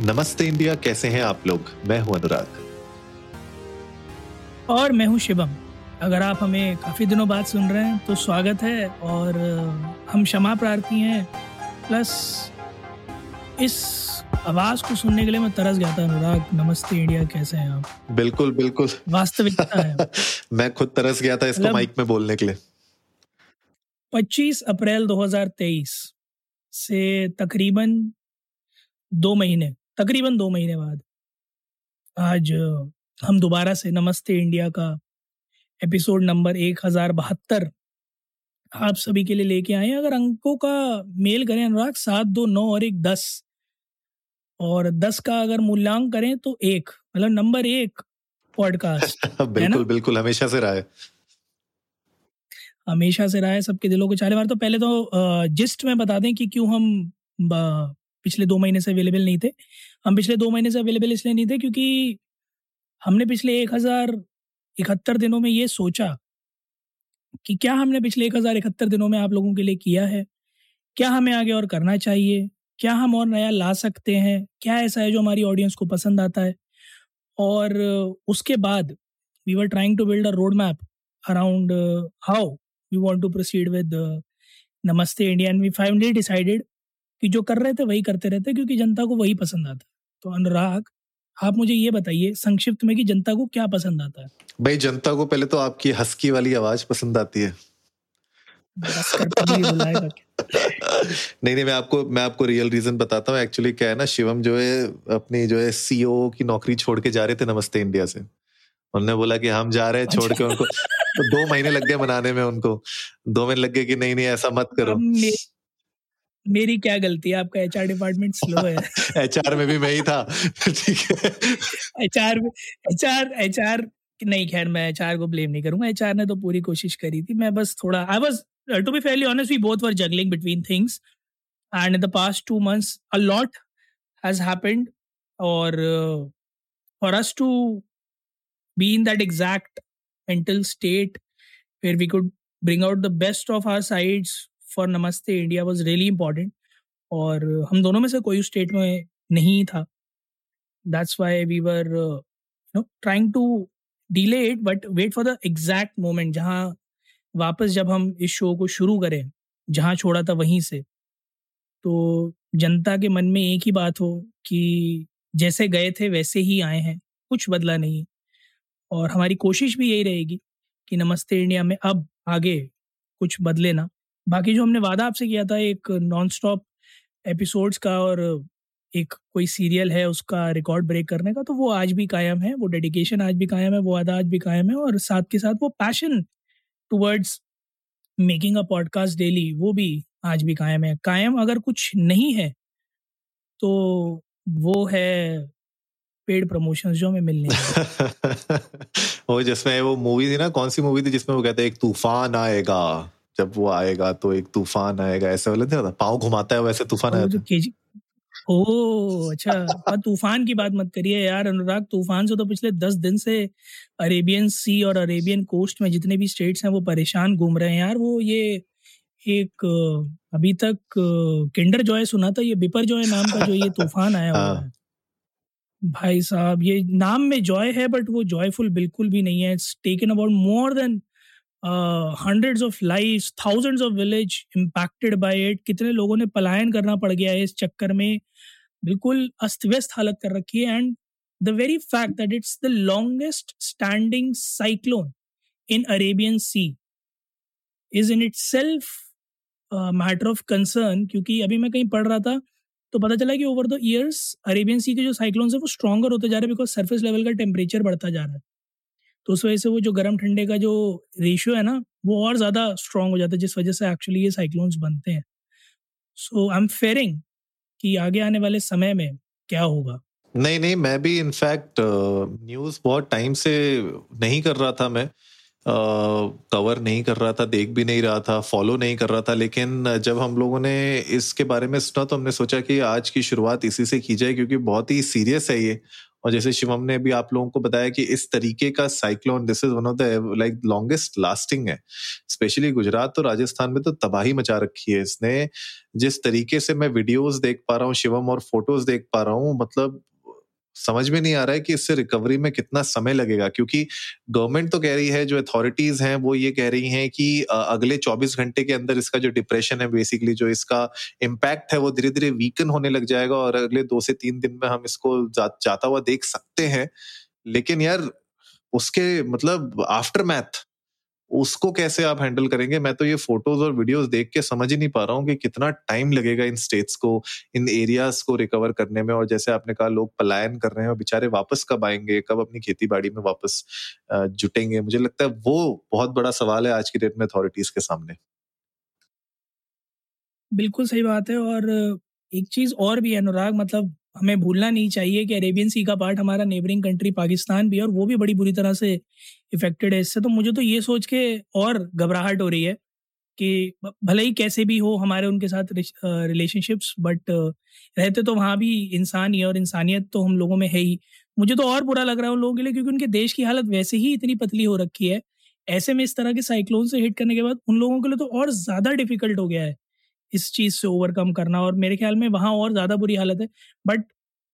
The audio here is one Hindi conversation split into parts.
नमस्ते इंडिया कैसे हैं आप लोग? मैं हूँ अनुराग। और मैं हूँ शिवम। अगर आप हमें काफ़ी दिनों बाद सुन रहे हैं तो स्वागत है और हम क्षमा प्रार्थी हैं। प्लस इस आवाज़ को सुनने के लिए मैं तरस गया था अनुराग। नमस्ते इंडिया कैसे हैं आप? बिल्कुल बिल्कुल। वास्तविकता है। मैं खुद तरस गया था इसको मतलब माइक में बोलने के लिए। 25 अप्रैल 2023 से तकरीबन दो महीने। तकरीबन दो महीने बाद आज हम दोबारा से नमस्ते इंडिया का एपिसोड नंबर एक हज़ार बहत्तर आप सभी के लिए लेके आए अगर अंकों का मेल करें अनुराग सात दो नौ और एक दस और दस का अगर मूल्यांक करें तो एक मतलब नंबर एक पॉडकास्ट बिल्कुल बिल्कुल हमेशा से रहा है हमेशा से रहा है सबके दिलों को चाले बार तो पहले तो जिस्ट में बता दें कि क्यों हम पिछले दो महीने से अवेलेबल नहीं थे। हम पिछले दो महीने से अवेलेबल इसलिए नहीं थे क्योंकि हमने पिछले एक हज़ार इकहत्तर दिनों में ये सोचा कि क्या हमने पिछले एक हज़ार इकहत्तर दिनों में आप लोगों के लिए किया है? क्या हमें आगे और करना चाहिए? क्या हम और नया ला सकते हैं? क्या ऐसा है जो हमारी ऑडियंस को पसंद आता है? और उसके बाद we were trying to build a road map around how we want to proceed with Namaste India. And we finally decided कि जो कर रहे थे वही करते रहते क्योंकि जनता को वही पसंद आता है। तो अनुराग आप मुझे ये बताइए संक्षिप्त में कि जनता को क्या पसंद आता है? भाई जनता को पहले तो आपकी हस्की वाली आवाज़ पसंद आती है। नहीं नहीं मैं आपको मैं आपको रियल रीजन बताता हूँ। एक्चुअली क्या है ना शिवम जो है अपनी जो है सीईओ की नौकरी छोड़ के जा रहे थे नमस्ते इंडिया से। उन्होंने बोला कि हम जा रहे हैं छोड़ के उनको। तो दो महीने लग गए मनाने में उनको। दो महीने लग गए कि नहीं नहीं ऐसा मत करो। मेरी क्या गलती है? आपका एचआर डिपार्टमेंट स्लो है। एचआर में भी मैं ही था। ठीक है। एचआर एचआर एचआर नहीं खैर मैं एचआर को ब्लेम नहीं करूँगा। एचआर ने तो पूरी कोशिश करी थी। मैं बस थोड़ा I was to be fairly honest we both were juggling between things and in the past two months a lot has happened और for us to be in that exact mental state where we could bring out the best of our sides for Namaste India was really important और हम दोनों में से कोई स्टेट में नहीं था। That's why we were no trying to delay it but wait for the exact moment जहाँ वापस जब हम इस शो को शुरू करें, जहाँ छोड़ा था वहीं से। तो जनता के मन में एक ही बात हो कि जैसे गए थे वैसे ही आए हैं, कुछ बदला नहीं। और हमारी कोशिश भी यही रहेगी कि नमस्ते इंडिया में अब आगे कुछ बदले ना। बाकी जो हमने वादा आपसे किया था, एक नॉन स्टॉप एपिसोड्स का और एक कोई सीरियल है उसका रिकॉर्ड ब्रेक करने का तो वो आज भी कायम है, वो डेडिकेशन आज भी कायम है, वो वादा आज भी कायम है और साथ के साथ वो passion towards making a podcast daily वो भी आज भी कायम है। कायम अगर कुछ नहीं है तो वो है पेड प्रमोशंस जो हमें मिलने वो जिसमें वो मूवी थी ना, कौन सी मूवी थी जिसमें वो कहते हैं, एक तूफ़ान आएगा जब वो आएगा तो एक तूफ़ान आएगा ऐसे वाले थे पाँव घुमाता है वैसे तूफ़ान आया जो ओ अच्छा। तूफ़ान की बात मत करिए यार अनुराग तूफ़ान से तो पिछले दस दिन से अरेबियन सी और अरेबियन कोस्ट में जितने भी स्टेट्स हैं वो परेशान घूम रहे हैं यार। वो ये एक अभी तक किंडर जॉय सुना था ये बिपर जॉय नाम का जो ये तूफ़ान आया हुआ हाँ। है। भाई साहब ये नाम में जॉय है बट वो जॉयफुल बिल्कुल भी नहीं है। It's taken about more than hundreds of lives thousands of village impacted by it कितने लोगों ने पलायन करना पड़ गया है इस चक्कर में। बिल्कुल अस्त व्यस्त हालत कर रखी है and the very fact that it's the longest standing cyclone in Arabian sea is in itself matter of concern क्योंकि अभी मैं कहीं पढ़ रहा था तो पता चला कि over the years Arabian sea के जो साइक्लोन्स है वो स्ट्रॉन्गर होते जा रहे हैं बिकॉज़ सरफेस लेवल का टेम्परेचर बढ़ता जा रहा है। तो उस वजह से वो जो गर्म ठंडे का जो रेशियो है ना वो और ज़्यादा स्ट्रांग हो जाता है जिस वजह से एक्चुअली ये साइक्लोन्स बनते हैं। सो आई एम फेयरिंग कि आगे आने वाले समय में क्या होगा। नहीं नहीं मैं भी इनफैक्ट न्यूज़ बहुत टाइम से नहीं कर रहा था मैं। कवर uh, नहीं कर रहा था देख भी नहीं रहा था फॉलो नहीं कर रहा था लेकिन जब हम लोगों ने इसके बारे में सुना तो हमने सोचा कि आज की शुरुआत इसी से की जाए क्योंकि बहुत ही सीरियस है ये। और जैसे शिवम ने भी आप लोगों को बताया कि इस तरीके का cyclone this is one of the like longest lasting है। स्पेशली गुजरात और राजस्थान में तो तबाही मचा रखी है इसने। जिस तरीके से मैं वीडियोस देख पा रहा हूँ, शिवम और फ़ोटोज़ देख पा रहा हूँ मतलब समझ में नहीं आ रहा है कि इससे रिकवरी में कितना समय लगेगा क्योंकि गवर्नमेंट तो कह रही है जो अथॉरिटीज हैं वो ये कह रही हैं कि अगले 24 घंटे के अंदर इसका जो डिप्रेशन है बेसिकली जो इसका इम्पैक्ट है वो धीरे धीरे वीकन होने लग जाएगा और अगले दो से तीन दिन में हम इसको जा, जाता हुआ देख सकते हैं। लेकिन यार उसके मतलब आफ्टर मैथ उसको कैसे आप हैंडल करेंगे? मैं तो ये फ़ोटोज़ और वीडियोस देख के समझ ही नहीं पा रहा हूँ कि कितना टाइम लगेगा इन स्टेट्स को, इन एरियाज़ को रिकवर करने में। और जैसे आपने कहा, लोग पलायन कर रहे हैं और बेचारे वापस कब आएँगे? कब अपनी खेती बाड़ी में वापस जुटेंगे? मुझे लगता है वो बहुत बड़ा सवाल है आज की डेट में अथॉरिटीज के सामने। बिल्कुल सही बात है और एक चीज़ और भी है, अनुराग मतलब हमें भूलना नहीं चाहिए कि अरेबियन सी का पार्ट हमारा नेबरिंग कंट्री पाकिस्तान भी और वो भी बड़ी बुरी तरह से इफेक्टेड है। इससे तो मुझे तो ये सोच के और घबराहट हो रही है कि भले ही कैसे भी हो, हमारे उनके साथ रिलेशनशिप्स बट रहते तो वहाँ भी इंसान ही और इंसानियत तो हम लोगों में है ही। मुझे तो और बुरा लग रहा है उन लोगों के लिए क्योंकि उनके देश की हालत वैसे ही इतनी पतली हो रखी है। ऐसे में इस तरह के साइक्लोन से हिट करने के बाद उन लोगों के लिए तो और ज़्यादा डिफ़िकल्ट हो गया है। इस चीज़ से ओवरकम करना और मेरे ख्याल में वहाँ और ज़्यादा बुरी हालत है। बट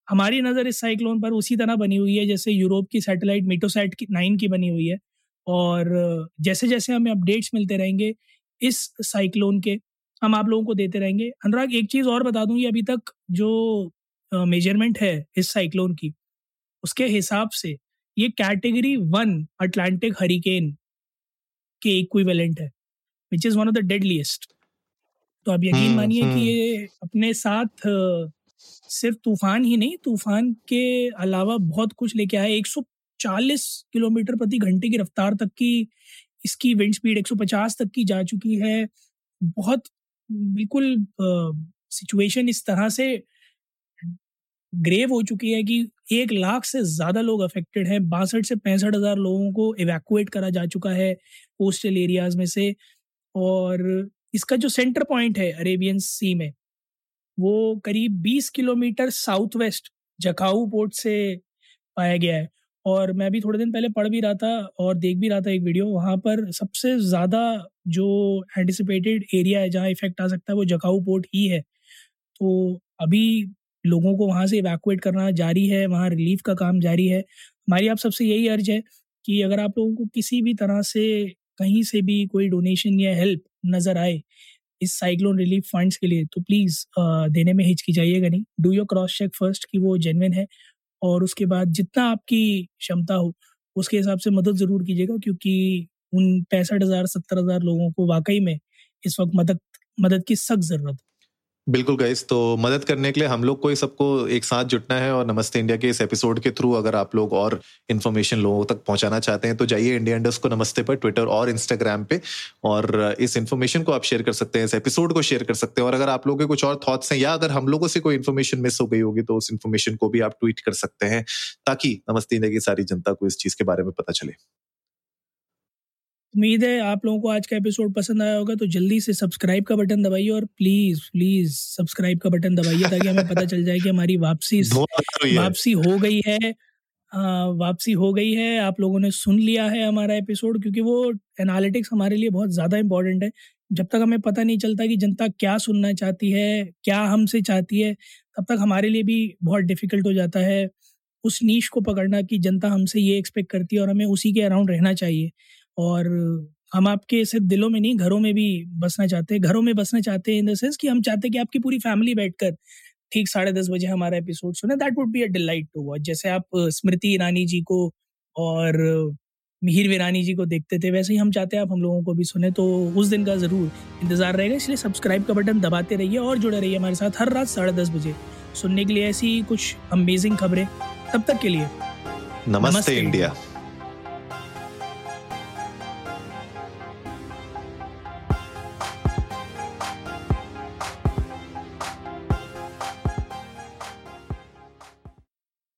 हमारी नज़र इस साइक्लोन पर उसी तरह बनी हुई है जैसे यूरोप की सैटेलाइट मीटोसैट की नाइन की बनी हुई है। और जैसे जैसे हमें अपडेट्स मिलते रहेंगे इस साइक्लोन के, हम आप लोगों को देते रहेंगे। अनुराग, एक चीज़ और बता दूँ, ये अभी तक जो मेज़रमेंट है इस साइक्लोन की, उसके हिसाब से ये कैटेगरी वन अटलांटिक हरिकेन के इक्विवेलेंट है which is one of the deadliest तो आप यकीन हम्म, मानिए कि हम्म। ये अपने साथ सिर्फ़ तूफ़ान ही नहीं तूफ़ान के अलावा बहुत कुछ लेके आया 140 किलोमीटर प्रति घंटे की रफ्तार तक की इसकी विंड स्पीड 150 तक की जा चुकी है। बहुत बिल्कुल सिचुएशन इस तरह से ग्रेव हो चुकी है कि एक लाख से ज़्यादा लोग अफेक्टेड हैं। बासठ से पैंसठ हज़ार लोगों को इवैक्यूएट करा जा चुका है कोस्टल एरियाज़ में से और इसका जो सेंटर पॉइंट है अरेबियन सी में, वो करीब 20 kilometre south west Jakhau port से पाया गया है। और मैं भी थोड़े दिन पहले पढ़ भी रहा था और देख भी रहा था एक वीडियो वहाँ पर सबसे ज़्यादा जो एंटिसिपेटेड एरिया है, जहाँ इफ़ेक्ट आ सकता है, वो जकाऊ पोर्ट ही है। तो अभी लोगों को वहाँ से इवैक्यूएट करना जारी है, वहाँ रिलीफ का काम जारी है। हमारी आप सबसे यही अर्ज़ है कि अगर आप लोगों को किसी भी तरह से कहीं से भी कोई डोनेशन या हेल्प नज़र आए इस साइक्लोन रिलीफ फंड्स के लिए तो प्लीज़ देने में हिचकिचाइएगा नहीं। Do your cross check first कि वो जेनविन है और उसके बाद जितना आपकी क्षमता हो, उसके हिसाब से मदद ज़रूर कीजिएगा क्योंकि उन पैंसठ हज़ार, सत्तर हज़ार लोगों को वाकई में इस वक्त मदद मदद की सख्त ज़रूरत है। बिल्कुल गाइस तो मदद करने के लिए हम लोग को सबको एक साथ जुटना है और नमस्ते इंडिया के इस एपिसोड के थ्रू अगर आप लोग और इन्फॉर्मेशन लोगों तक पहुंचाना चाहते हैं तो जाइए इंडिया इंडस्ट को नमस्ते पर ट्विटर और इंस्टाग्राम पे और इस इन्फॉर्मेशन को आप शेयर कर सकते हैं, इस एपिसोड को शेयर कर सकते हैं और अगर आप लोगों के कुछ और थॉट्स हैं या अगर हम लोगों से कोई इन्फॉर्मेशन मिस हो गई होगी तो उस इन्फॉर्मेशन को भी आप ट्वीट कर सकते हैं ताकि नमस्ते इंडिया की सारी जनता को इस चीज़ के बारे में पता चले। उम्मीद है आप लोगों को आज का एपिसोड पसंद आया होगा तो जल्दी से सब्सक्राइब का बटन दबाइए और प्लीज़ प्लीज़ सब्सक्राइब का बटन दबाइए ताकि हमें पता चल जाए कि हमारी वापसी वापसी हो गई है। आ, वापसी हो गई है। आप लोगों ने सुन लिया है हमारा एपिसोड क्योंकि वो एनालिटिक्स हमारे लिए बहुत ज़्यादा इंपॉर्टेंट है। जब तक हमें पता नहीं चलता कि जनता क्या सुनना चाहती है क्या हमसे चाहती है तब तक हमारे लिए भी बहुत डिफ़िकल्ट हो जाता है। उस नीच को पकड़ना कि जनता हमसे ये एक्सपेक्ट करती है और हमें उसी के अराउंड रहना चाहिए। और हम आपके सिर्फ़ दिलों में नहीं घरों में भी बसना चाहते हैं। घरों में बसना चाहते हैं इन द सेंस कि हम चाहते हैं कि आपकी पूरी फैमिली बैठकर ठीक साढ़े दस बजे हमारा एपिसोड सुने। That would be a delight to watch जैसे आप स्मृति ईरानी जी को और मिहिर वीरानी जी को देखते थे वैसे ही हम चाहते हैं आप हम लोगों को भी सुने। तो उस दिन का ज़रूर इंतज़ार रहेगा। इसलिए सब्सक्राइब का बटन दबाते रहिए और जुड़े रहिए हमारे साथ हर रात साढ़े दस बजे सुनने के लिए ऐसी कुछ अमेजिंग खबरें। तब तक के लिए नमस्ते, नमस्ते। इंडिया।